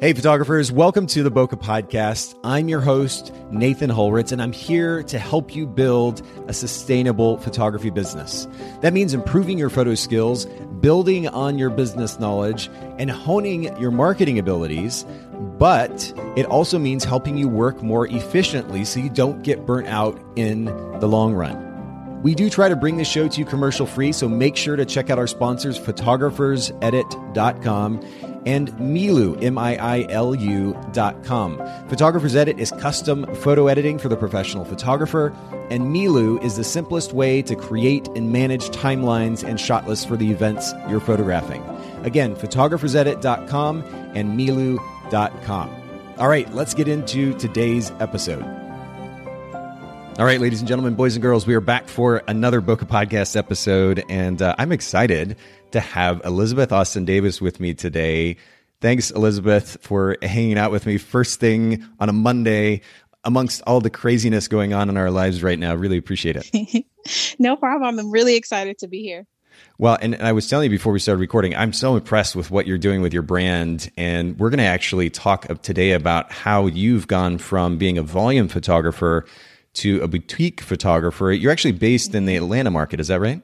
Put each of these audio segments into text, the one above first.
Hey, photographers, welcome to the Bokeh Podcast. I'm your host, Nathan Holritz, and I'm here to help you build a sustainable photography business. That means improving your photo skills, building on your business knowledge, and honing your marketing abilities. But it also means helping you work more efficiently so you don't get burnt out in the long run. We do try to bring the show to you commercial free, so make sure to check out our sponsors, photographersedit.com and Miilu, M I I L U dot com. Photographer's Edit is custom photo editing for the professional photographer, and Miilu is the simplest way to create and manage timelines and shot lists for the events you're photographing. Again, photographersedit.com and Miilu.com. All right, let's get into today's episode. All right, ladies and gentlemen, boys and girls, we are back for another Bokeh Podcast episode, and uh, I'm excited to have Elizabeth Austin Davis with me today. Thanks, Elizabeth, for hanging out with me first thing on a Monday amongst all the craziness going on in our lives right now. Really appreciate it. no problem. I'm really excited to be here. Well, and, and, I was telling you before we started recording, I'm so impressed with what you're doing with your brand. And we're going to actually talk today about how you've gone from being a volume photographer to a boutique photographer. You're actually based in the Atlanta market, is that right?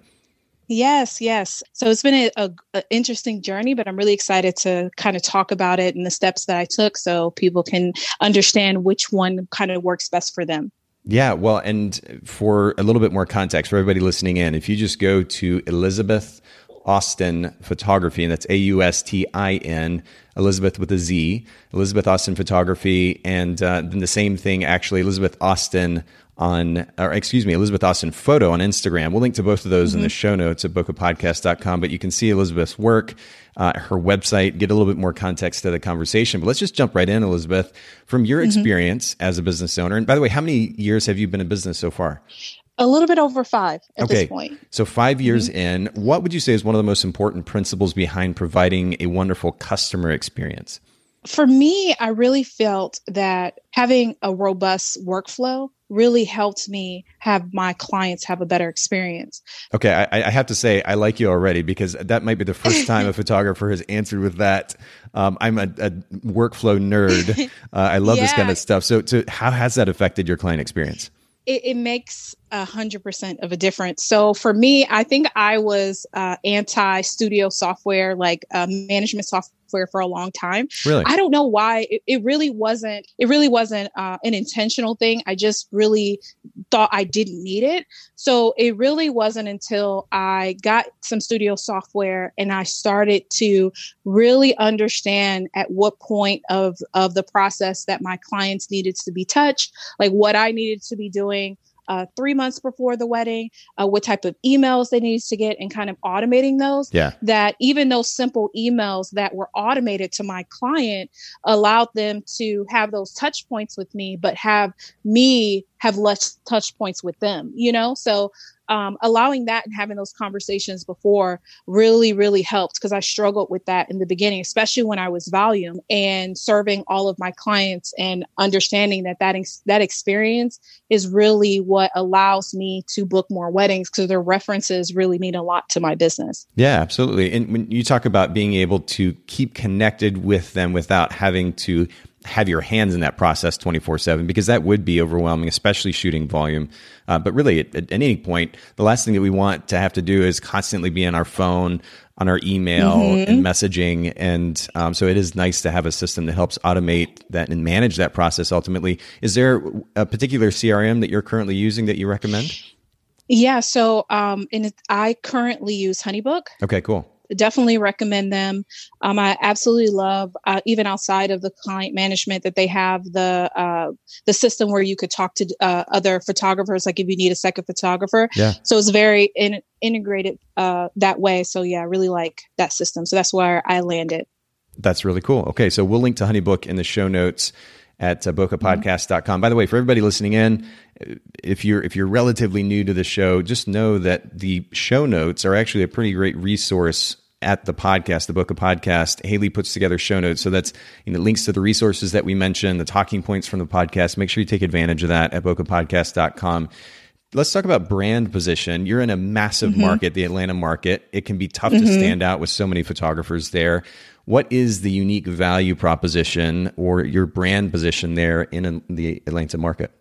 Yes, yes. So it's been a, interesting journey, but I'm really excited to kind of talk about it and the steps that I took so people can understand which one kind of works best for them. Yeah, well, and for a little bit more context for everybody listening in, if you just go to Elizabeth Austin Photography, and that's A U S T I N, Elizabeth with a Z, Elizabeth Austin Photography, and uh, then the same thing actually, Elizabeth Austin on, or excuse me, Elizabeth Austin Photo on Instagram. We'll link to both of those mm-hmm. in the mm-hmm. show notes at bokehpodcast.com, but you can see Elizabeth's work, uh, her website, get a little bit more context to the conversation. But let's just jump right in, Elizabeth, from your mm-hmm. experience as a business owner. And by the way, how many years have you been in business so far? A little bit over five at okay. this point. So, five years mm-hmm. in, what would you say is one of the most important principles behind providing a wonderful customer experience? For me, I really felt that having a robust workflow really helped me have my clients have a better experience. Okay, I, I, have to say I like you already because that might be the first time a photographer has answered with that. Um, I'm a, a, workflow nerd. Uh, I love yeah. this kind of stuff. So, so, how has that affected your client experience? It, it makes a hundred percent of a difference. So for me, I think I was uh, anti studio software, like uh, management software for a long time. Really? I don't know why. It, it really wasn't. It really wasn't uh, an intentional thing. I just really thought I didn't need it. So it really wasn't until I got some studio software and I started to really understand at what point of of the process that my clients needed to be touched, like what I needed to be doing uh, three months before the wedding, uh, what type of emails they needed to get, and kind of automating those. Yeah. That even those simple emails that were automated to my client allowed them to have those touch points with me, but have me have less touch points with them, you know? So um, allowing that and having those conversations before really, really helped because I struggled with that in the beginning, especially when I was volume and serving all of my clients and understanding that that, ex- that experience is really what allows me to book more weddings because their references really mean a lot to my business. Yeah, absolutely. And when you talk about being able to keep connected with them without having to have your hands in that process 24 7 because that would be overwhelming, especially shooting volume. Uh, but really, at, at, any point, the last thing that we want to have to do is constantly be on our phone, on our email, mm-hmm. and messaging. And um, so it is nice to have a system that helps automate that and manage that process ultimately. Is there a particular CRM that you're currently using that you recommend? Yeah, so um, and I currently use HoneyBook. Okay, cool definitely recommend them. Um, I absolutely love, uh, even outside of the client management, that they have the uh, the system where you could talk to uh, other photographers, like if you need a second photographer. Yeah. So it's very in- integrated uh, that way. So yeah, I really like that system. So that's where I landed. That's really cool. Okay, so we'll link to Honeybook in the show notes at uh, bokehpodcast.com. By the way, for everybody listening in, if you're if you're relatively new to the show, just know that the show notes are actually a pretty great resource at the podcast, the Bokeh Podcast. Haley puts together show notes, so that's you know links to the resources that we mentioned, the talking points from the podcast. Make sure you take advantage of that at bokehpodcast.com. Let's talk about brand position. You're in a massive mm-hmm. market, the Atlanta market. It can be tough mm-hmm. to stand out with so many photographers there. What is the unique value proposition or your brand position there in the Atlanta market?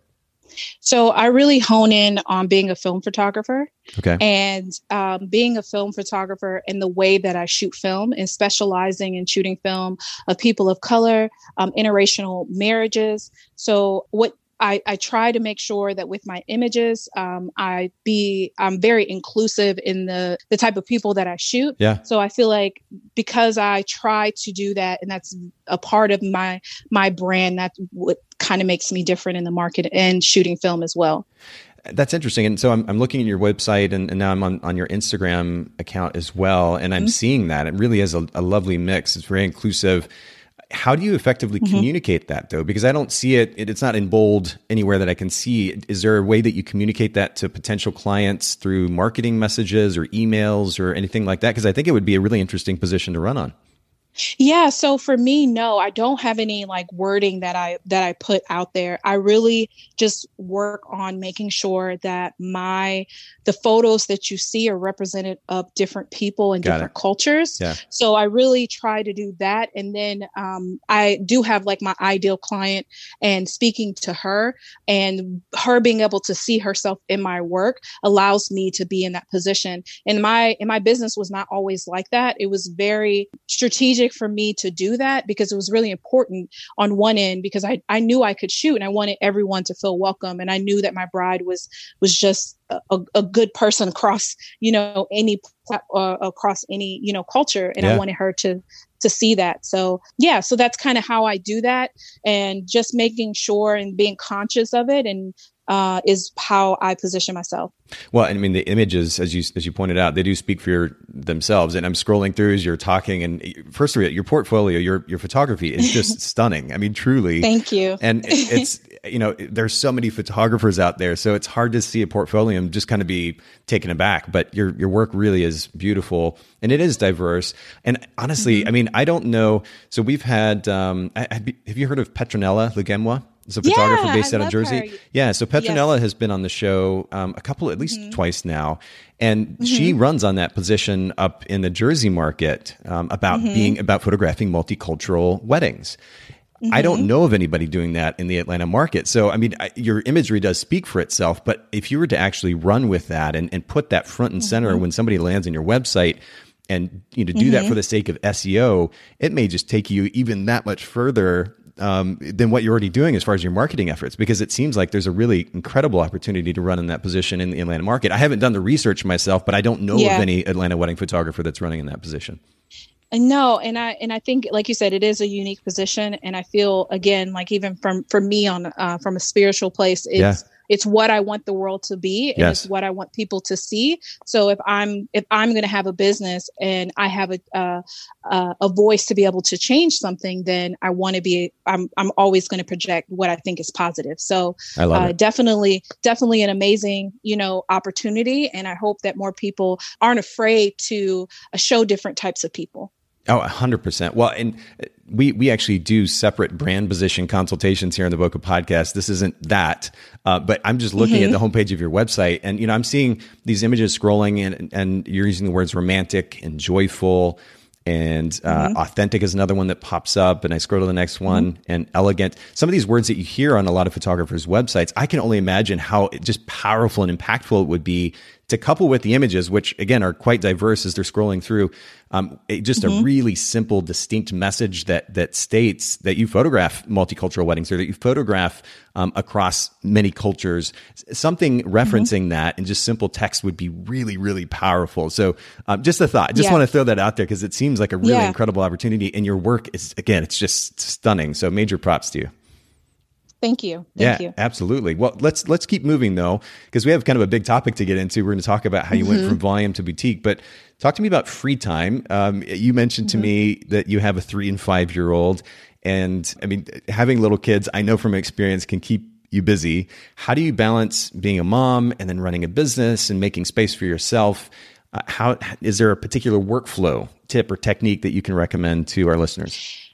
So I really hone in on being a film photographer. Okay. And um, being a film photographer in the way that I shoot film and specializing in shooting film of people of color, um, interracial marriages. So what I, I, try to make sure that with my images, um, I be I'm very inclusive in the the type of people that I shoot. Yeah. So I feel like because I try to do that, and that's a part of my my brand. That's what kind of makes me different in the market and shooting film as well. That's interesting. And so I'm, I'm looking at your website and, and, now I'm on, on your Instagram account as well. And I'm mm-hmm. seeing that it really is a, a lovely mix. It's very inclusive how do you effectively mm-hmm. communicate that though? Because i don't see it, it, it's not in bold anywhere that i can see. Is there a way that you communicate that to potential clients through marketing messages or emails or anything like that? Because i think it would be a really interesting position to run on yeah, so for me no, I don't have any like wording that I that I put out there. I really just work on making sure that my the photos that you see are represented of different people and Got different it. cultures. Yeah. So I really try to do that and then um, I do have like my ideal client and speaking to her and her being able to see herself in my work allows me to be in that position. And my in my business was not always like that. It was very strategic strategic for me to do that because it was really important on one end because I, I knew I could shoot and I wanted everyone to feel welcome. And I knew that my bride was, was just a, a good person across, you know, any, uh, across any, you know, culture. And yeah. I wanted her to, to see that. So yeah, so that's kind of how I do that and just making sure and being conscious of it and uh, is how I position myself. Well, I mean, the images, as you as you pointed out, they do speak for your, themselves. And I'm scrolling through as you're talking, and first of all, your portfolio, your your photography is just stunning. I mean, truly. Thank you. And it's you know, there's so many photographers out there, so it's hard to see a portfolio and just kind of be taken aback. But your your work really is beautiful, and it is diverse. And honestly, mm-hmm. I mean, I don't know. So we've had. Um, have you heard of Petronella Lugemwa? Is a photographer yeah, based out of Jersey. Her. Yeah, so Petronella has been on the show um, a couple, at least mm-hmm. twice now, and mm-hmm. she runs on that position up in the Jersey market um, about mm-hmm. being about photographing multicultural weddings. I don't mm-hmm. know of anybody doing that in the Atlanta market. So, I mean, I, your imagery does speak for itself, but if you were to actually run with that and, and put that front and center mm-hmm. when somebody lands on your website, and you know do that for mm-hmm. the sake of SEO, it may just take you even that much further um, than what you're already doing as far as your marketing efforts because it seems like there's a really incredible opportunity to run in that position in the Atlanta market. I haven't done the research myself, but I don't know yeah. of any Atlanta wedding photographer that's running in that position. No, and I and I think, like you said, it is a unique position, and I feel again, like even from for me on uh, from a spiritual place, it's yeah it's what I want the world to be and yes. it's what I want people to see. So if I'm if I'm going to have a business and I have a uh, uh, a voice to be able to change something, then I want to be. I'm I'm always going to project what I think is positive. So I love uh, it. definitely definitely an amazing you know opportunity, and I hope that more people aren't afraid to uh, show different types of people. Oh, 100%. Well, and we, we actually do separate brand position consultations here in the Bokeh podcast. This isn't that, uh, but I'm just looking mm-hmm. at the homepage of your website and, you know, I'm seeing these images scrolling and, and you're using the words romantic and joyful and uh, mm-hmm. authentic is another one that pops up and i scroll to the next one mm-hmm. and elegant some of these words that you hear on a lot of photographers websites i can only imagine how just powerful and impactful it would be to couple with the images, which again are quite diverse as they're scrolling through, um, just mm-hmm. a really simple, distinct message that that states that you photograph multicultural weddings or that you photograph um, across many cultures. Something referencing mm-hmm. that in just simple text would be really, really powerful. So, um, just a thought. I just yeah. want to throw that out there because it seems like a really yeah. incredible opportunity, and your work is again, it's just stunning. So, major props to you. Thank you. Thank yeah, you. absolutely. Well, let's let's keep moving though, because we have kind of a big topic to get into. We're going to talk about how you mm-hmm. went from volume to boutique, but talk to me about free time. Um, you mentioned mm-hmm. to me that you have a three and five year old, and I mean, having little kids, I know from experience, can keep you busy. How do you balance being a mom and then running a business and making space for yourself? Uh, how is there a particular workflow tip or technique that you can recommend to our listeners?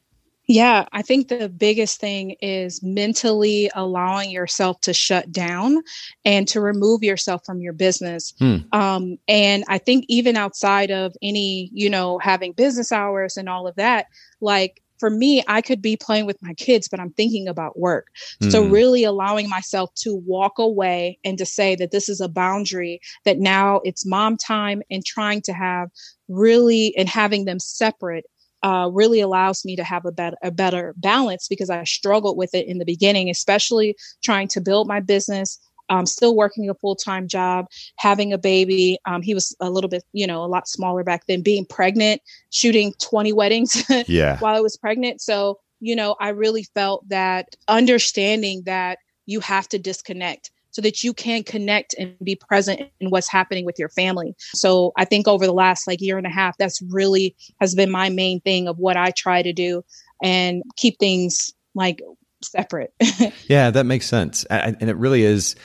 Yeah, I think the biggest thing is mentally allowing yourself to shut down and to remove yourself from your business. Hmm. Um, and I think even outside of any, you know, having business hours and all of that, like for me, I could be playing with my kids, but I'm thinking about work. Mm. So, hmm. really allowing myself to walk away and to say that this is a boundary, that now it's mom time and trying to have really and having them separate uh, really allows me to have a better, a better balance because I struggled with it in the beginning, especially trying to build my business. Um, still working a full time job, having a baby. Um, he was a little bit, you know, a lot smaller back then. Being pregnant, shooting twenty weddings yeah. while I was pregnant. So you know, I really felt that understanding that you have to disconnect so that you can connect and be present in what's happening with your family. So I think over the last like year and a half, that's really has been my main thing of what I try to do and keep things like separate. yeah, that makes sense. And it really is,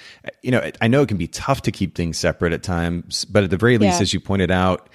you know, I know it can be tough to keep things separate at times, but at the very least, yeah. as you pointed out,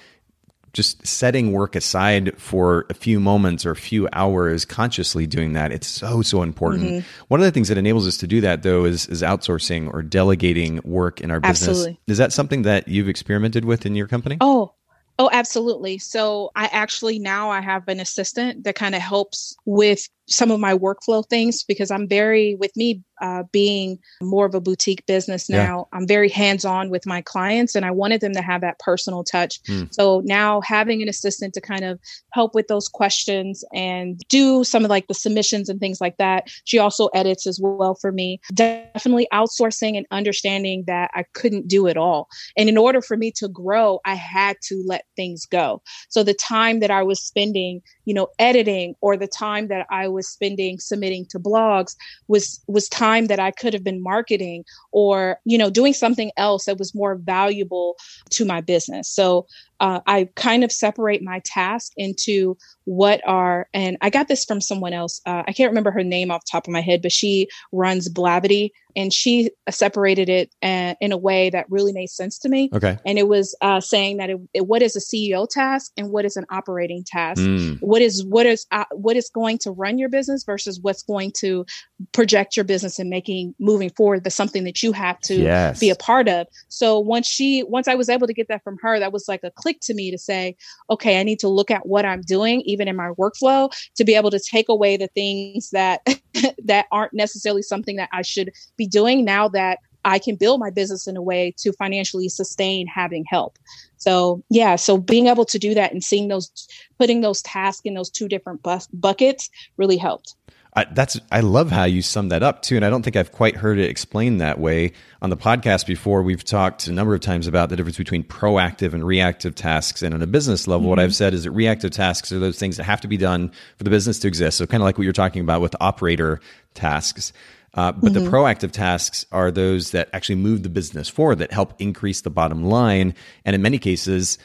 just setting work aside for a few moments or a few hours consciously doing that it's so so important mm-hmm. one of the things that enables us to do that though is is outsourcing or delegating work in our business Absolutely. is that something that you've experimented with in your company oh Oh, absolutely. So I actually now I have an assistant that kind of helps with some of my workflow things because I'm very, with me uh, being more of a boutique business now, yeah. I'm very hands on with my clients and I wanted them to have that personal touch. Mm. So now having an assistant to kind of help with those questions and do some of like the submissions and things like that. She also edits as well for me. Definitely outsourcing and understanding that I couldn't do it all. And in order for me to grow, I had to let things go. So the time that I was spending, you know, editing or the time that I was spending submitting to blogs was was time that I could have been marketing or, you know, doing something else that was more valuable to my business. So uh, I kind of separate my task into what are, and I got this from someone else. Uh, I can't remember her name off the top of my head, but she runs Blavity and she separated it uh, in a way that really made sense to me. Okay. And it was uh, saying that it, it, what is a CEO task and what is an operating task? Mm. What is, what is, uh, what is going to run your business versus what's going to project your business and making moving forward the something that you have to yes. be a part of. So once she, once I was able to get that from her, that was like a click to me to say, okay, I need to look at what I'm doing, even in my workflow, to be able to take away the things that that aren't necessarily something that I should be doing now that I can build my business in a way to financially sustain having help. So yeah, so being able to do that and seeing those, putting those tasks in those two different bu- buckets really helped. I, that's I love how you sum that up too, and I don't think I've quite heard it explained that way on the podcast before. We've talked a number of times about the difference between proactive and reactive tasks, and on a business level, mm-hmm. what I've said is that reactive tasks are those things that have to be done for the business to exist. So kind of like what you're talking about with operator tasks. Uh, but mm-hmm. the proactive tasks are those that actually move the business forward, that help increase the bottom line, and in many cases,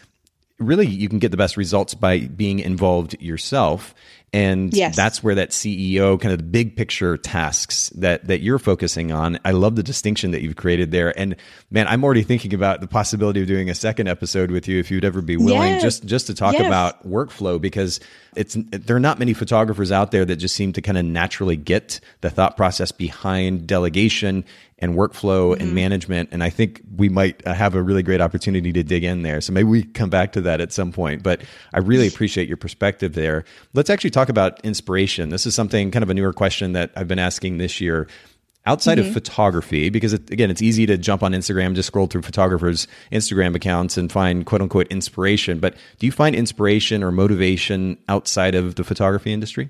really you can get the best results by being involved yourself and yes. that's where that ceo kind of the big picture tasks that that you're focusing on i love the distinction that you've created there and man i'm already thinking about the possibility of doing a second episode with you if you'd ever be willing yes. just just to talk yes. about workflow because it's there are not many photographers out there that just seem to kind of naturally get the thought process behind delegation and workflow mm-hmm. and management. And I think we might uh, have a really great opportunity to dig in there. So maybe we come back to that at some point. But I really appreciate your perspective there. Let's actually talk about inspiration. This is something kind of a newer question that I've been asking this year. Outside mm-hmm. of photography, because it, again, it's easy to jump on Instagram, just scroll through photographers' Instagram accounts and find quote unquote inspiration. But do you find inspiration or motivation outside of the photography industry?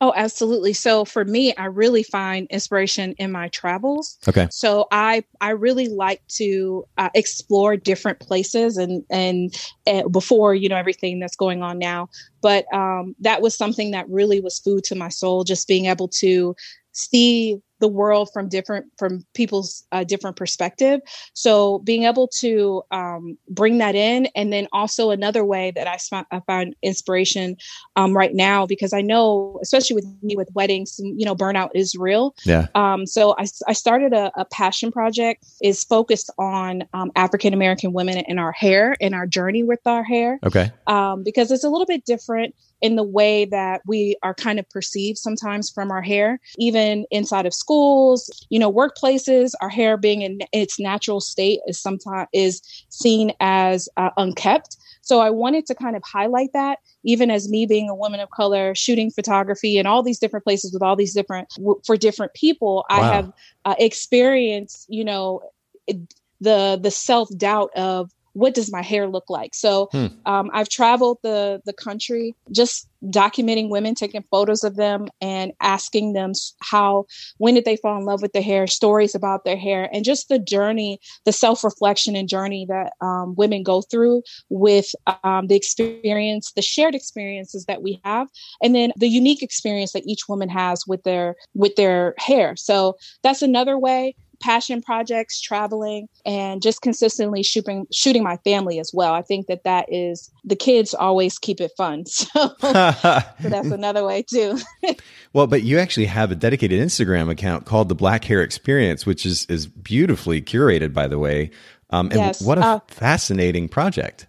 Oh, absolutely. So for me, I really find inspiration in my travels. Okay. So I I really like to uh, explore different places and and uh, before you know everything that's going on now. But um, that was something that really was food to my soul. Just being able to see the world from different from people's uh, different perspective. So being able to um, bring that in and then also another way that i, sp- I found inspiration um, right now because i know especially with me with weddings you know burnout is real. Yeah. Um, so I, I started a, a, passion project. Is focused on um, african american women in our hair and our journey with our hair. Okay. Um, because it's a little bit different in the way that we are kind of perceived sometimes from our hair, even inside of schools, you know, workplaces, our hair being in its natural state is sometimes is seen as uh, unkept. So I wanted to kind of highlight that, even as me being a woman of color, shooting photography in all these different places with all these different for different people, wow. I have uh, experienced, you know, the the self doubt of what does my hair look like? So hmm. um, I've traveled the the country just documenting women, taking photos of them, and asking them how when did they fall in love with their hair, stories about their hair, and just the journey, the self reflection and journey that um, women go through with um, the experience, the shared experiences that we have, and then the unique experience that each woman has with their with their hair. So that's another way passion projects, traveling, and just consistently shooting shooting my family as well. I think that that is the kids always keep it fun, so, so that's another way too. well, but you actually have a dedicated Instagram account called the Black Hair Experience, which is is beautifully curated, by the way. Um, and yes, what a uh, fascinating project!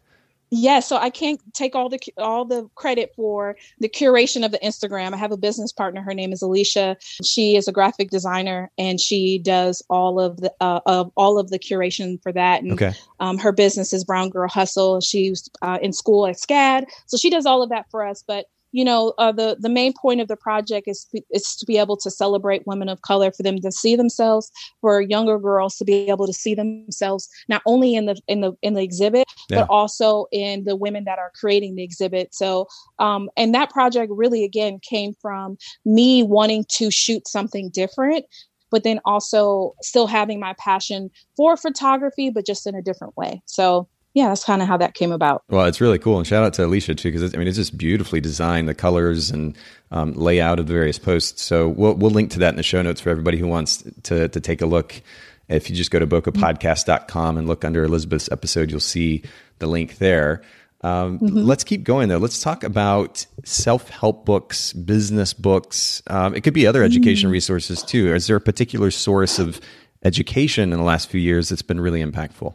Yeah so i can't take all the all the credit for the curation of the instagram. I have a business partner. Her name is alicia. She is a graphic designer and she does all of the uh, of all of the curation for that. And okay. um, her business is brown girl hustle. She's uh, in school at SCAD. So she does all of that for us but you know, uh, the the main point of the project is is to be able to celebrate women of color, for them to see themselves, for younger girls to be able to see themselves not only in the in the in the exhibit, yeah. but also in the women that are creating the exhibit. So, um, and that project really again came from me wanting to shoot something different but then also still having my passion for photography, but just in a different way. So yeah, that's kind of how that came about. Well, it's really cool, and shout out to Alicia too, because I mean, it's just beautifully designed, the colors and um, layout of the various posts. So we'll we'll link to that in the show notes for everybody who wants to to take a look. If you just go to bokehpodcast.com and look under Elizabeth's episode, you'll see the link there. Um, mm-hmm. Let's keep going though. Let's talk about self help books, business books. Um, it could be other education mm. resources too. Is there a particular source of education in the last few years that's been really impactful?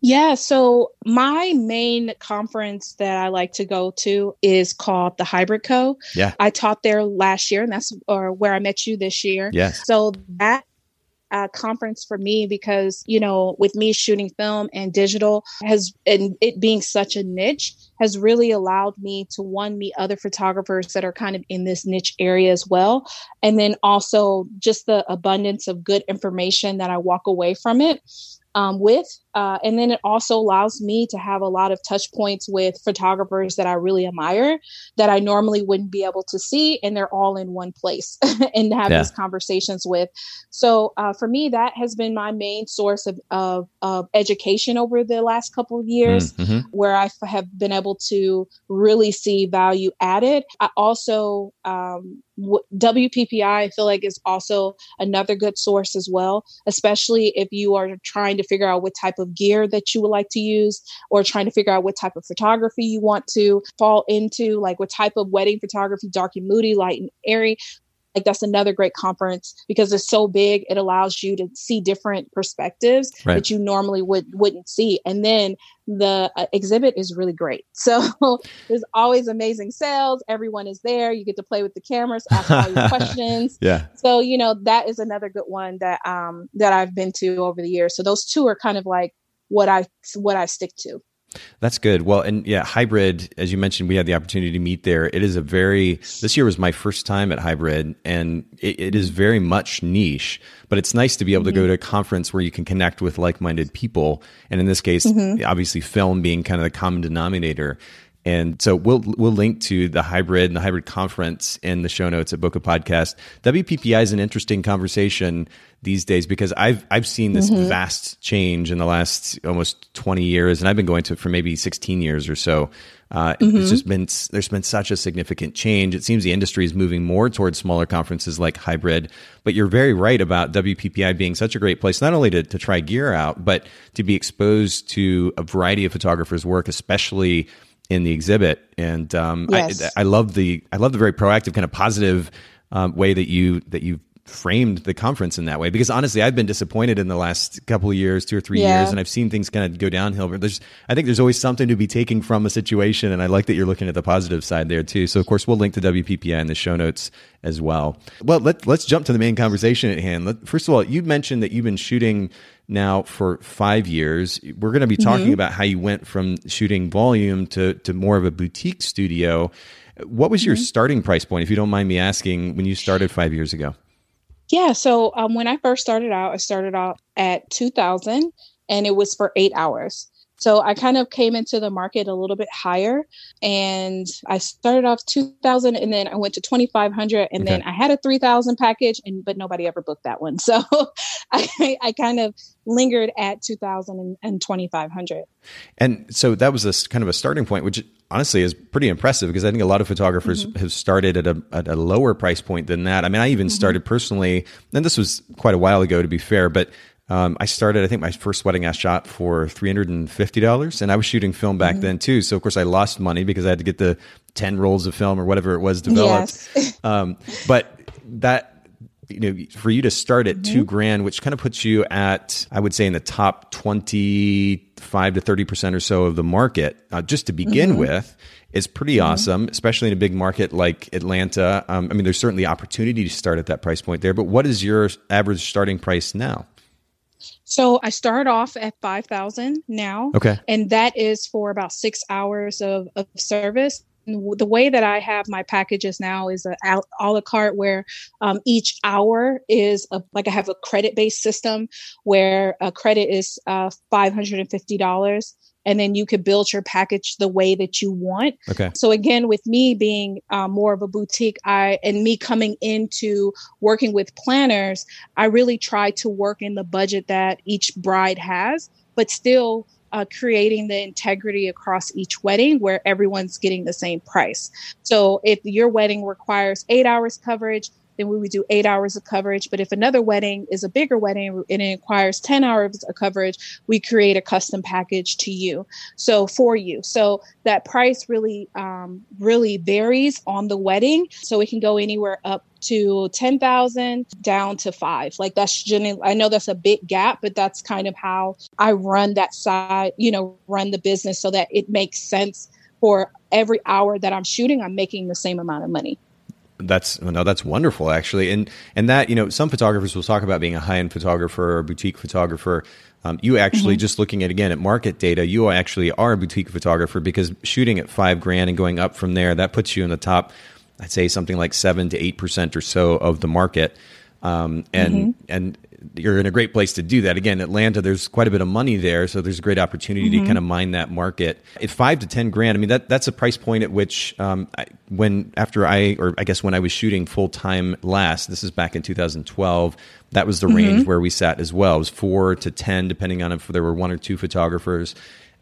Yeah, so my main conference that I like to go to is called the Hybrid Co. Yeah. I taught there last year and that's or where I met you this year. Yes. So that uh, conference for me because you know with me shooting film and digital has and it being such a niche has really allowed me to one meet other photographers that are kind of in this niche area as well and then also just the abundance of good information that i walk away from it um, with. Uh, and then it also allows me to have a lot of touch points with photographers that I really admire that I normally wouldn't be able to see. And they're all in one place and have yeah. these conversations with. So uh, for me, that has been my main source of, of, of education over the last couple of years, mm-hmm. where I have been able to really see value added. I also, um, WPPI, I feel like is also another good source as well, especially if you are trying to figure out what type of gear that you would like to use or trying to figure out what type of photography you want to fall into, like what type of wedding photography, dark and moody, light and airy like that's another great conference because it's so big it allows you to see different perspectives right. that you normally would wouldn't see. And then the uh, exhibit is really great. So there's always amazing sales. Everyone is there. You get to play with the cameras ask all your questions. Yeah. So you know that is another good one that um that i've been to over the years. So those two are kind of like what i what i stick to that's good. Well, and yeah, hybrid, as you mentioned, we had the opportunity to meet there. It is a very, this year was my first time at hybrid and it, it is very much niche, but it's nice to be able mm-hmm. to go mm-hmm. to a conference where you can connect with like minded people. And in this case, mm-hmm. obviously film being kind of the common denominator. And so we'll we'll link to the hybrid and the hybrid conference in the show notes at Bokeh Podcast. WPPI is an interesting conversation these days because I've I've seen this mm-hmm. vast change in the last almost 20 years, and I've been going to it for maybe 16 years or so. Uh, mm-hmm. It's just been there's been such a significant change. It seems the industry is moving more towards smaller conferences like hybrid. But you're very right about WPPI being such a great place, not only to, to try gear out, but to be exposed to a variety of photographers' work, especially in the exhibit, and um, yes. I, I love the I love the very proactive kind of positive um, way that you that you framed the conference in that way because honestly I've been disappointed in the last couple of years, two or three Yeah. years, and I've seen things kind of go downhill. But there's, I think there's always something to be taking from a situation, and I like that you're looking at the positive side there too. So of course we'll link to WPPI in the show notes as well. Well, let, let's jump to the main conversation at hand. Let, first of all, you mentioned that you've been shooting now for five years. We're going to be talking about how you went from shooting volume to to more of a boutique studio. What was your starting price point, if you don't mind me asking, when you started five years ago? Yeah. So um, when I first started out, I started out at 2000 and it was for eight hours. So I kind of came into the market a little bit higher and I started off 2000 and then I went to 2500 and then I had a 3000 package and but nobody ever booked that one. So I, I kind of lingered at 2000 and, and 2500. And so that was a kind of a starting point, which honestly is pretty impressive because I think a lot of photographers mm-hmm. have started at a, at a lower price point than that. I mean, I even mm-hmm. started personally, and this was quite a while ago to be fair, but um, I started, I think my first wedding I shot for $350 and I was shooting film back then too. So of course I lost money because I had to get the 10 rolls of film or whatever it was developed. Yes. Um, but that you know for you to start at two grand which kind of puts you at i would say in the top 25 to 30 percent or so of the market uh, just to begin with is pretty awesome especially in a big market like atlanta um, i mean there's certainly opportunity to start at that price point there but what is your average starting price now so I start off at 5,000 now. Okay. And that is for about six hours of, of service. And the way that I have my packages now is a, a, a la carte where um, each hour is a, like I have a credit based system where a credit is uh, $550 and then you could build your package the way that you want. okay So again, with me being uh, more of a boutique, I and me coming into working with planners, I really try to work in the budget that each bride has, but still uh, creating the integrity across each wedding where everyone's getting the same price. So if your wedding requires eight hours coverage, then we would do eight hours of coverage. But if another wedding is a bigger wedding and it requires 10 hours of coverage, we create a custom package to you. So for you. So that price really, um, really varies on the wedding. So it can go anywhere up to 10,000 down to five. Like that's generally, I know that's a big gap, but that's kind of how I run that side, you know, run the business so that it makes sense for every hour that I'm shooting, I'm making the same amount of money. That's no, that's wonderful actually, and and that you know some photographers will talk about being a high end photographer or boutique photographer. Um, you actually just looking at again at market data, you actually are a boutique photographer because shooting at five grand and going up from there, that puts you in the top. I'd say something like seven to eight percent or so of the market, um, and and you're in a great place to do that. Again, Atlanta, there's quite a bit of money there, so there's a great opportunity to kind of mine that market. At five to ten grand, I mean that that's a price point at which um, I, when after I or I guess when I was shooting full time last, this is back in 2012. That was the range where we sat as well. It was four to ten, depending on if there were one or two photographers,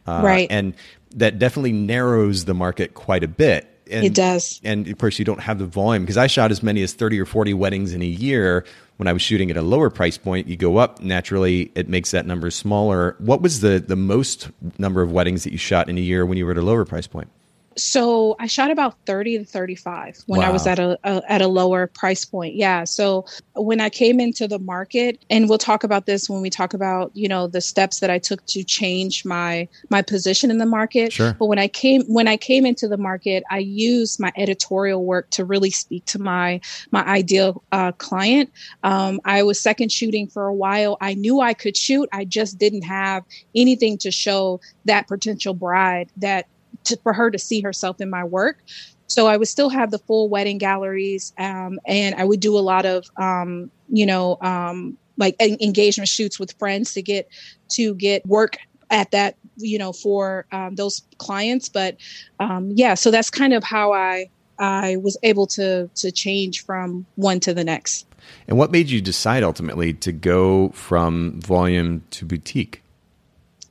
uh, Right. And that definitely narrows the market quite a bit. And, It does. and of course, you don't have the volume because I shot as many as 30 or 40 weddings in a year. When I was shooting at a lower price point, you go up naturally, it makes that number smaller. What was the, the most number of weddings that you shot in a year when you were at a lower price point? So I shot about 30 to 35 when I was at a, a at a lower price point. Yeah. So when I came into the market and we'll talk about this when we talk about, you know, the steps that I took to change my my position in the market. Sure. But when I came when I came into the market, I used my editorial work to really speak to my my ideal uh, client. Um, I was second shooting for a while. I knew I could shoot. I just didn't have anything to show that potential bride that to, for her to see herself in my work. So I would still have the full wedding galleries, um, and I would do a lot of, um, you know, um, like en- engagement shoots with friends to get to get work at that, you know, for um, those clients. But um, yeah, so that's kind of how I I was able to to change from one to the next. And what made you decide ultimately to go from volume to boutique?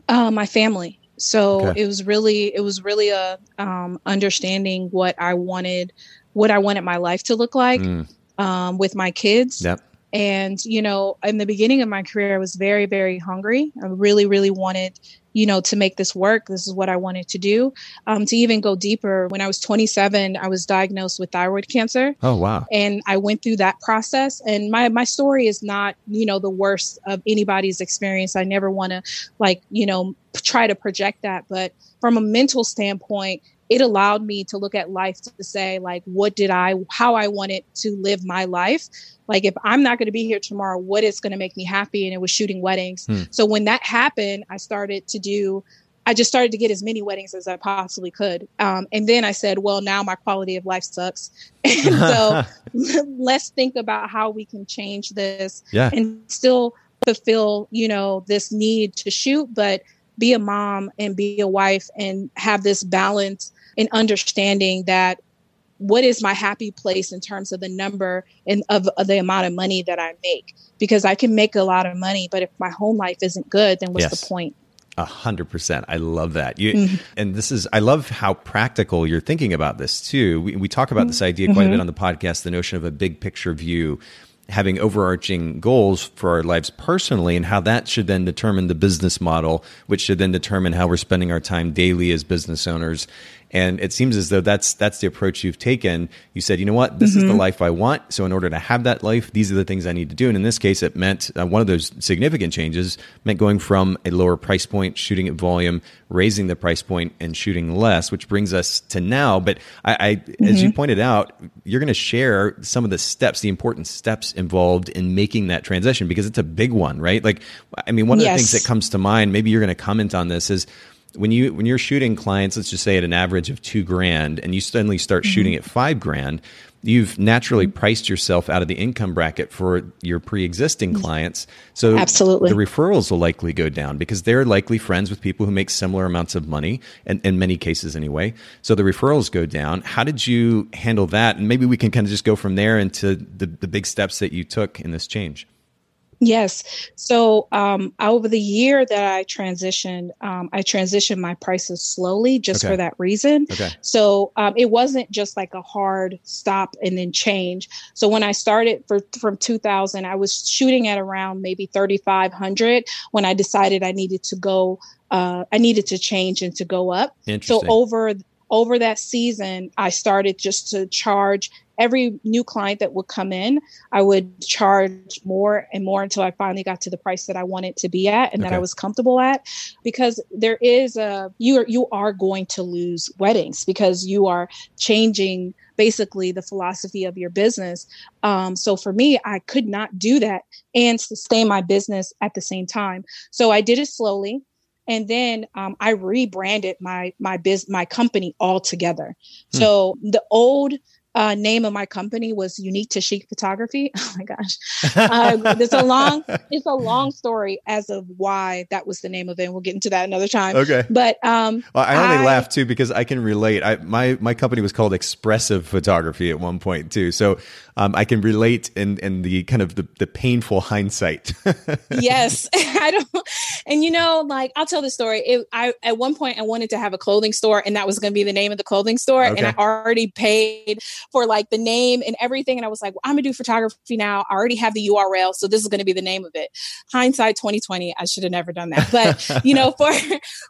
Uh, my family. So Okay. it was really, it was really a um, understanding what I wanted, what I wanted my life to look like Mm, um, with my kids. yep. And, you know, in the beginning of my career, I was very, very hungry. I really, really wanted, you know, to make this work. This is what I wanted to do. Um, to even go deeper, when I was 27, I was diagnosed with thyroid cancer. Oh, wow. And I went through that process. And my, my story is not, you know, the worst of anybody's experience. I never want to, like, you know, try to project that. But from a mental standpoint, it allowed me to look at life to say like what did i how i wanted to live my life like if i'm not going to be here tomorrow what is going to make me happy and it was shooting weddings hmm. so when that happened i started to do I just started to get as many weddings as I possibly could. Um, and then I said, well, now my quality of life sucks. And so let's think about how we can change this yeah. and still fulfill, you know, this need to shoot, but be a mom and be a wife and have this balance and understanding that what is my happy place in terms of the number and of, of, the amount of money that I make because I can make a lot of money, but if my home life isn't good, then what's yes. the point? A hundred percent. I love that. You mm-hmm. and this is I love how practical you're thinking about this too. We, we talk about this idea quite mm-hmm. a bit on the podcast, the notion of a big picture view having overarching goals for our lives personally and how that should then determine the business model which should then determine how we're spending our time daily as business owners and it seems as though that's that's the approach you've taken. You said, you know what, this mm-hmm. is the mm-hmm. life I want. So in order to have that life, these are the things I need to do. And in this case, it meant uh, one of those significant changes meant going from a lower price point, shooting at volume, raising the price point, and shooting less, which brings us to now. But I, I mm-hmm. as you mm-hmm. pointed out, you're going to share some of the steps, the important steps involved in making that transition because it's a big one, right? Like, I mean, one of yes. the things that comes to mind, maybe you're going to comment on this, is when you when you're shooting clients, let's just say at an average of two grand, and you suddenly start mm-hmm. shooting at five grand, you've naturally mm-hmm. priced yourself out of the income bracket for your pre-existing mm-hmm. clients. So absolutely, the referrals will likely go down because they're likely friends with people who make similar amounts of money, and in many cases anyway. So the referrals go down. How did you handle that? And maybe we can kind of just go from there into the the big steps that you took in this change. Yes. So um, over the year that I transitioned, um, I transitioned my prices slowly just okay. for that reason. Okay. So um, it wasn't just like a hard stop and then change. So when I started for, from 2000, I was shooting at around maybe 3,500 when I decided I needed to go. Uh, I needed to change and to go up. So over over that season, I started just to charge every new client that would come in, I would charge more and more until I finally got to the price that I wanted to be at and okay. that I was comfortable at. Because there is a you are you are going to lose weddings because you are changing basically the philosophy of your business. Um, so for me, I could not do that and sustain my business at the same time. So I did it slowly and then um, I rebranded my my biz my company altogether. Hmm. So the old uh, name of my company was Unique to Chic Photography. Oh my gosh, uh, it's a long it's a long story as of why that was the name of it. And we'll get into that another time. Okay, but um, well, I only I, laugh too because I can relate. I my my company was called Expressive Photography at one point too, so um, I can relate in in the kind of the, the painful hindsight. yes, I don't. And you know, like I'll tell the story. It, I at one point I wanted to have a clothing store, and that was going to be the name of the clothing store, okay. and I already paid for like the name and everything. And I was like, well, I'm gonna do photography now. I already have the URL, so this is gonna be the name of it. Hindsight 2020, I should have never done that. But you know, for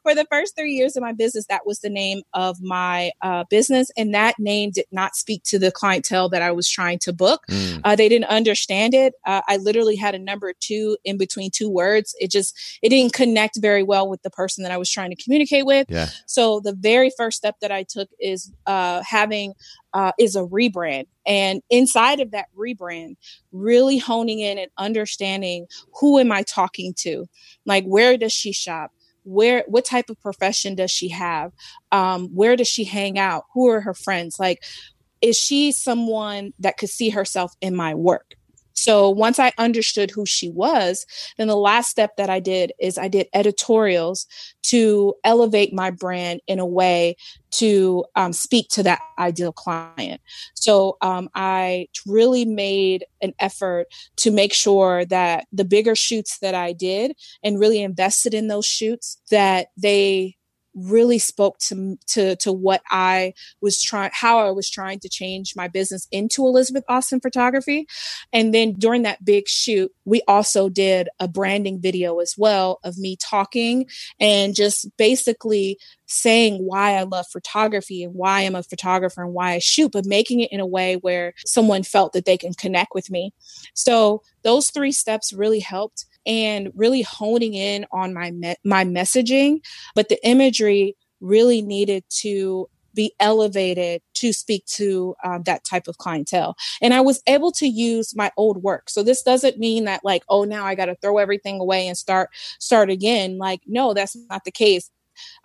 for the first three years of my business, that was the name of my uh, business, and that name did not speak to the clientele that I was trying to book. Mm. Uh, they didn't understand it. Uh, I literally had a number two in between two words. It just it didn't connect very well with the person that I was trying to communicate with. Yeah. So the very first step that I took is uh, having uh, is a rebrand. And inside of that rebrand, really honing in and understanding who am I talking to? Like, where does she shop? Where, what type of profession does she have? Um, where does she hang out? Who are her friends? Like, is she someone that could see herself in my work? So once I understood who she was, then the last step that I did is I did editorials to elevate my brand in a way to um, speak to that ideal client. So um, I really made an effort to make sure that the bigger shoots that I did and really invested in those shoots that they really spoke to to to what I was trying how I was trying to change my business into Elizabeth Austin photography. And then during that big shoot, we also did a branding video as well of me talking and just basically saying why I love photography and why I'm a photographer and why I shoot, but making it in a way where someone felt that they can connect with me. So those three steps really helped and really honing in on my me- my messaging but the imagery really needed to be elevated to speak to um, that type of clientele. And I was able to use my old work. So this doesn't mean that like, oh, now I got to throw everything away and start start again. Like, no, that's not the case.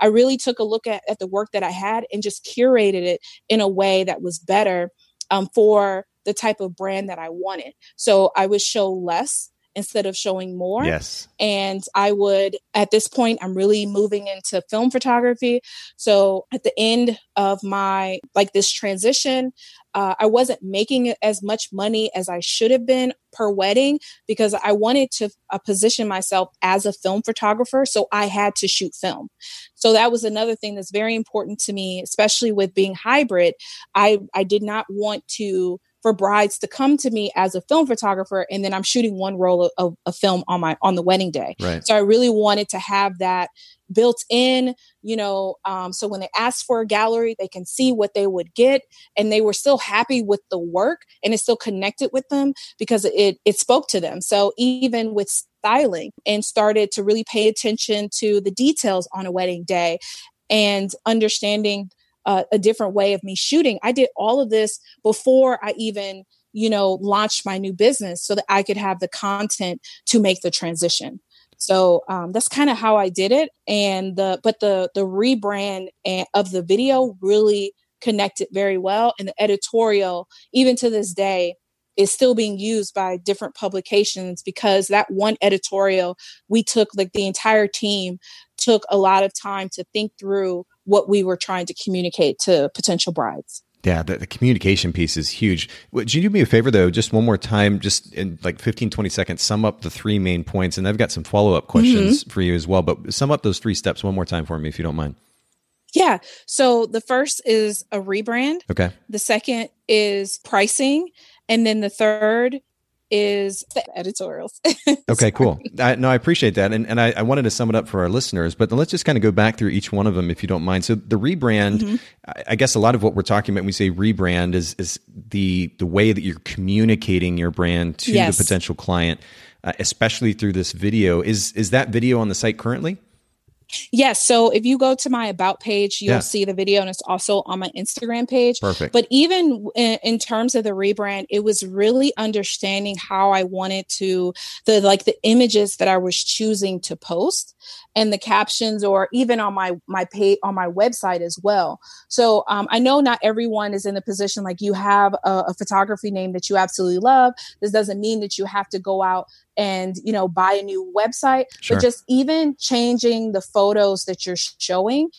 I really took a look at, at the work that I had and just curated it in a way that was better um, for the type of brand that I wanted. So I would show less instead of showing more. Yes. And I would, at this point, I'm really moving into film photography. So at the end of my, like this transition, uh, I wasn't making as much money as I should have been per wedding because I wanted to uh, position myself as a film photographer. So I had to shoot film. So that was another thing that's very important to me, especially with being hybrid. I, I did not want to for brides to come to me as a film photographer and then I'm shooting one roll of, a film on my on the wedding day. Right. So I really wanted to have that built in, you know, um, so when they ask for a gallery, they can see what they would get, and they were still happy with the work, and it still connected with them because it it spoke to them. So even with styling, and started to really pay attention to the details on a wedding day, and understanding uh, a different way of me shooting. I did all of this before I even, you know, launched my new business so that I could have the content to make the transition. So um, that's kind of how I did it. And the but the the rebrand of the video really connected very well, and the editorial, even to this day, is still being used by different publications because that one editorial we took like the entire team took a lot of time to think through what we were trying to communicate to potential brides. Yeah, the, the, communication piece is huge. Would you do me a favor though, just one more time, just in like 15, 20 seconds, sum up the three main points. And I've got some follow up questions mm-hmm. for you as well, but sum up those three steps one more time for me if you don't mind. Yeah. So the first is a rebrand. Okay. The second is pricing. And then the third is the editorials. okay, cool. I, no, I appreciate that. And, and I, I, wanted to sum it up for our listeners, but let's just kind of go back through each one of them if you don't mind. So the rebrand, mm-hmm. I, I guess a lot of what we're talking about when we say rebrand is, is the, the way that you're communicating your brand to yes. the potential client, uh, especially through this video. Is, is that video on the site currently? Yes. So if you go to my about page, you'll yeah. see the video and it's also on my Instagram page. Perfect. But even in, in, terms of the rebrand, it was really understanding how I wanted to the like the images that I was choosing to post and the captions or even on my my page on my website as well so um, i know not everyone is in a position like you have a, a, photography name that you absolutely love this doesn't mean that you have to go out and you know buy a new website sure. but just even changing the photos that you're showing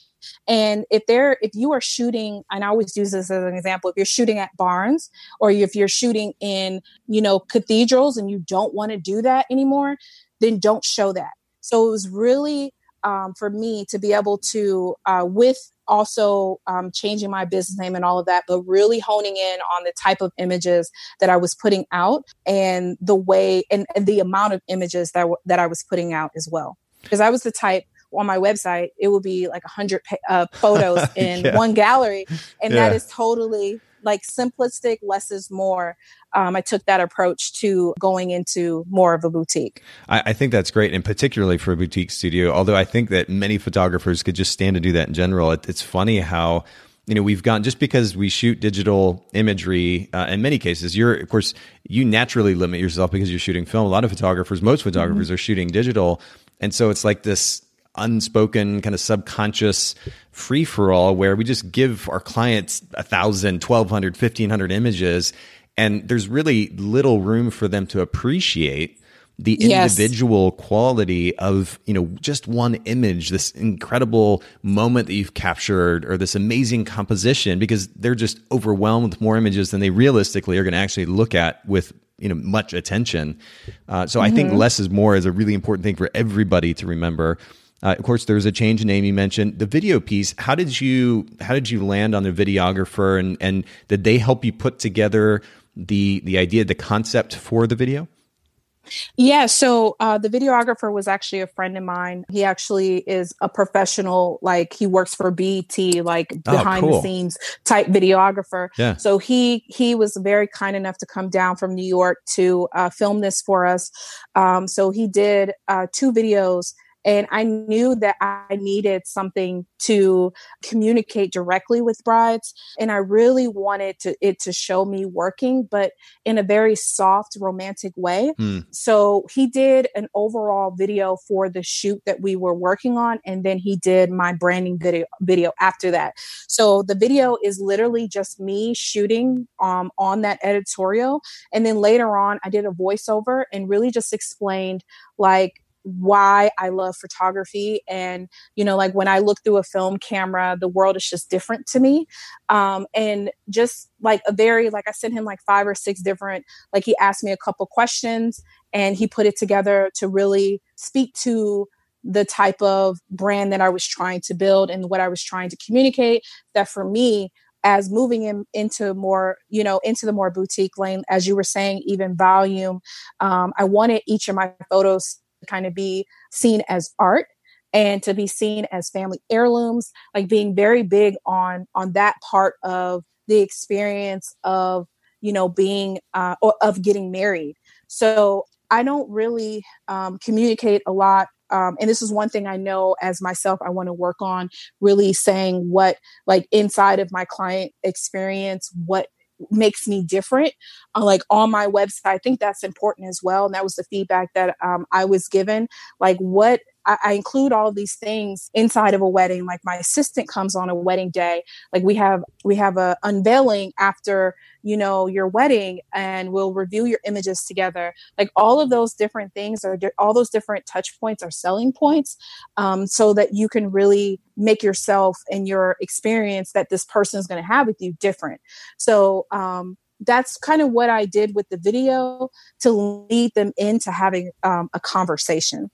and if they're if you are shooting and i always use this as an example if you're shooting at barns or if you're shooting in you know cathedrals and you don't want to do that anymore then don't show that so it was really um, for me to be able to, uh, with also um, changing my business name and all of that, but really honing in on the type of images that I was putting out and the way and, and the amount of images that, w- that I was putting out as well. Because I was the type on my website, it would be like a hundred uh, photos in yeah. one gallery, and yeah. that is totally like simplistic. Less is more um, I took that approach to going into more of a boutique. I, I, think that's great, and particularly for a boutique studio. Although I think that many photographers could just stand to do that in general. It, it's funny how you know we've gone just because we shoot digital imagery uh, in many cases you're of course you naturally limit yourself because you're shooting film a lot of photographers most photographers mm-hmm. are shooting digital and so it's like this unspoken kind of subconscious free for all where we just give our clients a thousand, twelve hundred, fifteen hundred images and there's really little room for them to appreciate the individual yes. quality of you know just one image this incredible moment that you've captured or this amazing composition because they're just overwhelmed with more images than they realistically are going to actually look at with you know much attention uh, so mm-hmm. i think mm-hmm. less is more is a really important thing for everybody to remember Uh, of course, there was a change in name you mentioned. The video piece. How did you how did you land on the videographer, and and did they help you put together the the idea, the concept for the video? Yeah, so uh, the videographer was actually a friend of mine. He actually is a professional, like he works for BET, like oh, behind oh, cool. the scenes type videographer. Yeah. So he he was very kind enough to come down from New York to uh, film this for us. Um, so he did uh, two videos and I knew that I needed something to communicate directly with brides. And I really wanted to, it to show me working, but in a very soft, romantic way. Mm. So he did an overall video for the shoot that we were working on. And then he did my branding video, video after that. So the video is literally just me shooting um, on that editorial. And then later on, I did a voiceover and really just explained like why I love photography. And, you know, like when I look through a film camera, the world is just different to me. Um, and just like a very, like I sent him like five or six different, like he asked me a couple questions and he put it together to really speak to the type of brand that I was trying to build and what I was trying to communicate. That for me, as moving in, into more, you know, into the more boutique lane, as you were saying, even volume, um, I wanted each of my photos kind of be seen as art and to be seen as family heirlooms like being very big on on that part of the experience of you know being uh, or of getting married. So i don't really um, communicate a lot um, and this is one thing i know as myself i want to work on really saying what like inside of my client experience what makes me different uh, like on my website i think that's important as well and that was the feedback that um, i was given like what I, I, include all these things inside of a wedding. Like my assistant comes on a wedding day. Like we have we have a unveiling after you know your wedding and we'll review your images together. Like all of those different things are all those different touch points are selling points um, so that you can really make yourself and your experience that this person is going to have with you different. So um, that's kind of what I did with the video to lead them into having um, a conversation.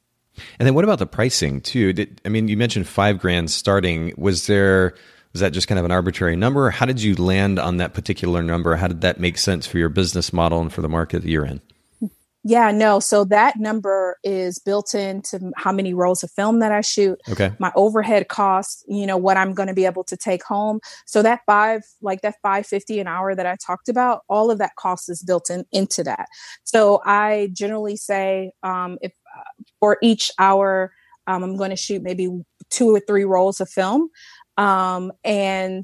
And then what about the pricing too? Did, I mean, you mentioned five grand starting. Was there was that just kind of an arbitrary number? How did you land on that particular number? How did that make sense for your business model and for the market that you're in? Yeah, no. So that number is built into how many rolls of film that I shoot. Okay. My overhead costs, you know, what I'm going to be able to take home. So that five, like that 550 an hour that I talked about, all of that cost is built in into that. So I generally say, um, if for each hour, um, I'm going to shoot maybe two or three rolls of film. Um, and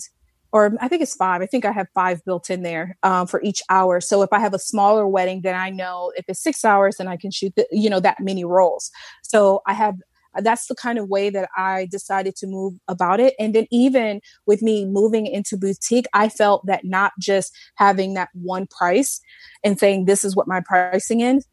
or I think it's five. I think I have five built in there um, for each hour. So if I have a smaller wedding, then I know if it's six hours, then I can shoot the, you know that many rolls. So I have that's the kind of way that I decided to move about it. And then even with me moving into boutique, I felt that not just having that one price and saying this is what my pricing is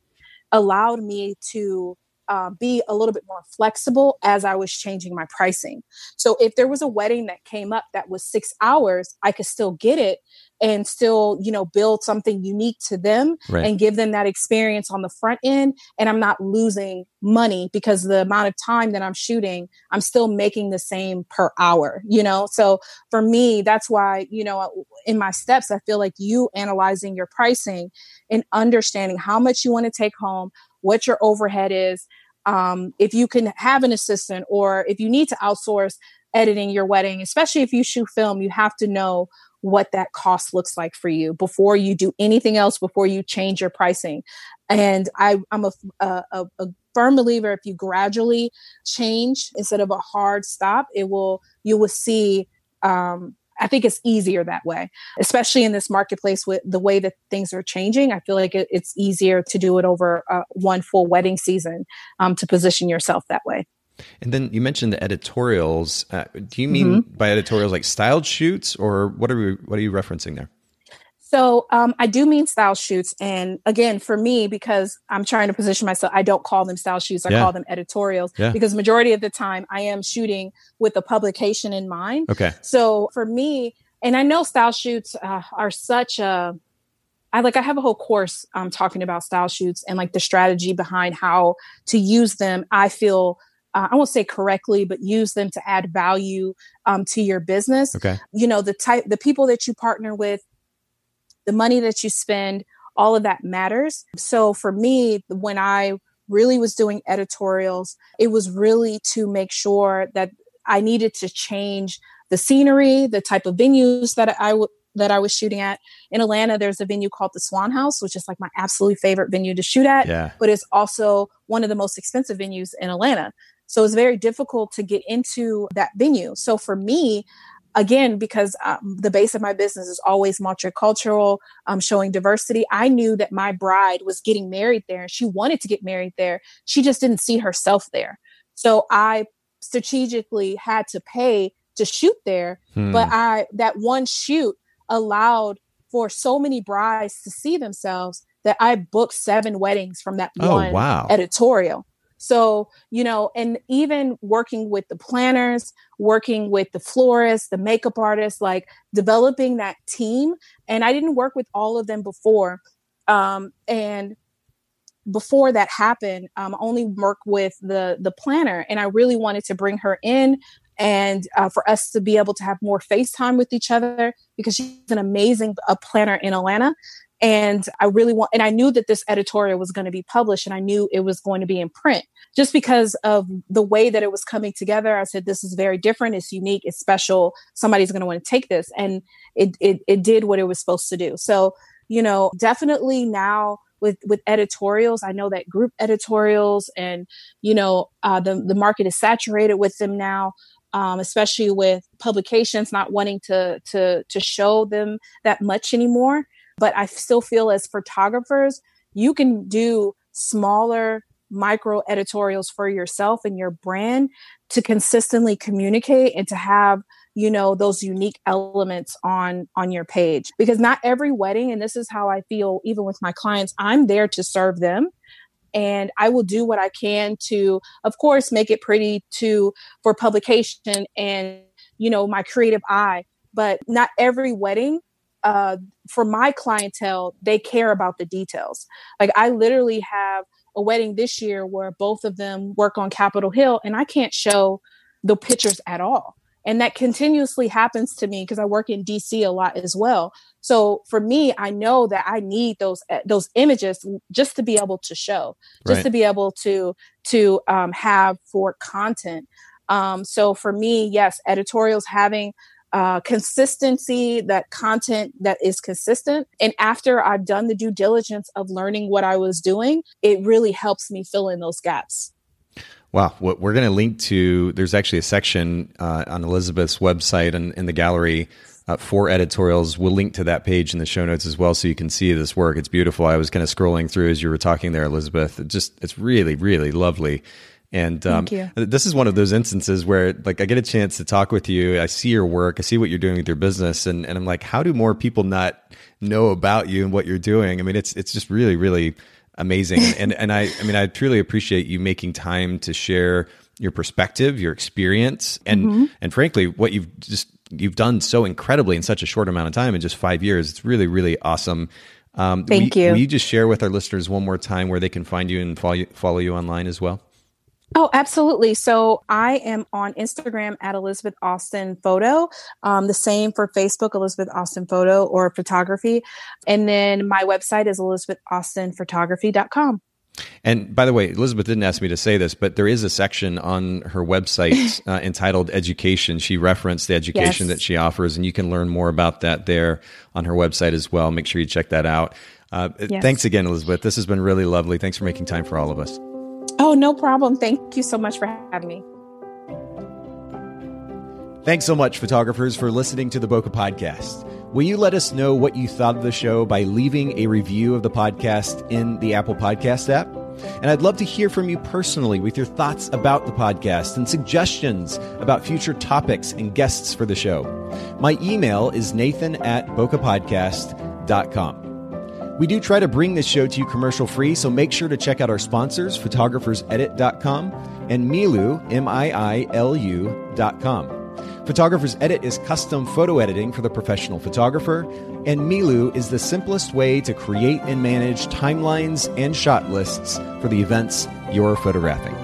allowed me to uh, be a little bit more flexible as I was changing my pricing. So if there was a wedding that came up that was six hours, I could still get it and still, you know, build something unique to them right. and give them that experience on the front end. And I'm not losing money because the amount of time that I'm shooting, I'm still making the same per hour, you know? So for me, that's why, you know, in my steps, I feel like you analyzing your pricing and understanding how much you want to take home, what your overhead is. Um, if you can have an assistant or if you need to outsource editing your wedding, especially if you shoot film, you have to know what that cost looks like for you before you do anything else, before you change your pricing. And I, am a, a, a firm believer if you gradually change instead of a hard stop, it will, you will see um, I think it's easier that way, especially in this marketplace with the way that things are changing. I feel like it, it's easier to do it over uh, one full wedding season um, to position yourself that way. And then you mentioned the editorials. Uh, do you mean mm-hmm. by editorials like styled shoots, or what are we, what are you referencing there? So um, I do mean style shoots, and again, for me, because I'm trying to position myself, I don't call them style shoots. I yeah. call them editorials yeah. because majority of the time I am shooting with a publication in mind. Okay. So for me, and I know style shoots uh, are such a I like I have a whole course um, talking about style shoots and like the strategy behind how to use them. I feel uh, I won't say correctly, but use them to add value um, to your business. Okay. You know, the type, the people that you partner with, the money that you spend, all of that matters. So for me, when I really was doing editorials, it was really to make sure that I needed to change the scenery, the type of venues that I would that I was shooting at. In Atlanta, there's a venue called the Swan House, which is like my absolutely favorite venue to shoot at. Yeah. But it's also one of the most expensive venues in Atlanta. So it's very difficult to get into that venue. So for me, again, because um, the base of my business is always multicultural, um, showing diversity, I knew that my bride was getting married there and she wanted to get married there. She just didn't see herself there. So I strategically had to pay to shoot there. Hmm. But I, that one shoot allowed for so many brides to see themselves that I booked seven weddings from that oh, one wow. editorial. So, you know, and even working with the planners, working with the florists, the makeup artists, like developing that team. And I didn't work with all of them before. Um, and before that happened, um, only work with the the planner, and I really wanted to bring her in and uh, for us to be able to have more FaceTime with each other because she's an amazing uh, planner in Atlanta. And I really want, and I knew that this editorial was going to be published and I knew it was going to be in print just because of the way that it was coming together. I said, this is very different. It's unique. It's special. Somebody's going to want to take this. And it, it, it did what it was supposed to do. So, you know, definitely now with, with editorials, I know that group editorials and, you know, uh, the, the market is saturated with them now. Um, especially with publications not wanting to to to show them that much anymore. But I still feel as photographers, you can do smaller micro editorials for yourself and your brand to consistently communicate and to have you know those unique elements on on your page. Because not every wedding and this is how i feel even with my clients i'm there to serve them. And i will do what i can to of course make it pretty to for publication and you know my creative eye. But not every wedding uh, for my clientele, they care about the details. Like I literally have a wedding this year where both of them work on Capitol Hill and I can't show the pictures at all. And that continuously happens to me because I work in DC a lot as well. So for me, I know that I need those eh, those images just to be able to show, just right. to be able to to um, have for content. Um, so for me, yes, editorials having uh, consistency, that content that is consistent. And after I've done the due diligence of learning what I was doing, it really helps me fill in those gaps. Wow. What we're going to link to, there's actually a section uh, on Elizabeth's website and in the gallery uh, for editorials. We'll link to that page in the show notes as well so you can see this work. It's beautiful. I was kind of scrolling through as you were talking there, Elizabeth. It just, it's really, really lovely. And um, this is one of those instances where, like, I get a chance to talk with you. I see your work, I see what you're doing with your business, and, and I'm like, how do more people not know about you and what you're doing? I mean, it's it's just really, really amazing. and and I, I mean, I truly appreciate you making time to share your perspective, your experience, and mm-hmm. and frankly, what you've just you've done so incredibly in such a short amount of time in just five years. It's really, really awesome. Um, Thank you. Will you just share with our listeners one more time where they can find you and follow you, follow you online as well? Oh, absolutely. So I am on Instagram at Elizabeth Austin Photo. Um, the same for Facebook, Elizabeth Austin Photo or photography. And then my website is elizabethaustinphotography.com. And by the way, Elizabeth didn't ask me to say this, but there is a section on her website uh, entitled Education. She referenced the education yes. that she offers, and you can learn more about that there on her website as well. Make sure you check that out. Uh, yes. Thanks again, Elizabeth. This has been really lovely. Thanks for making time for all of us. Oh, no problem. Thank you so much for having me. Thanks so much, photographers, for listening to the Bokeh Podcast. Will you let us know what you thought of the show by leaving a review of the podcast in the Apple Podcast app? And I'd love to hear from you personally with your thoughts about the podcast and suggestions about future topics and guests for the show. My email is nathan at bokehpodcast.com. We do try to bring this show to you commercial free, so make sure to check out our sponsors, photographersedit.com and Miilu, M I I L U.com. Photographer's Edit is custom photo editing for the professional photographer, and Miilu is the simplest way to create and manage timelines and shot lists for the events you're photographing.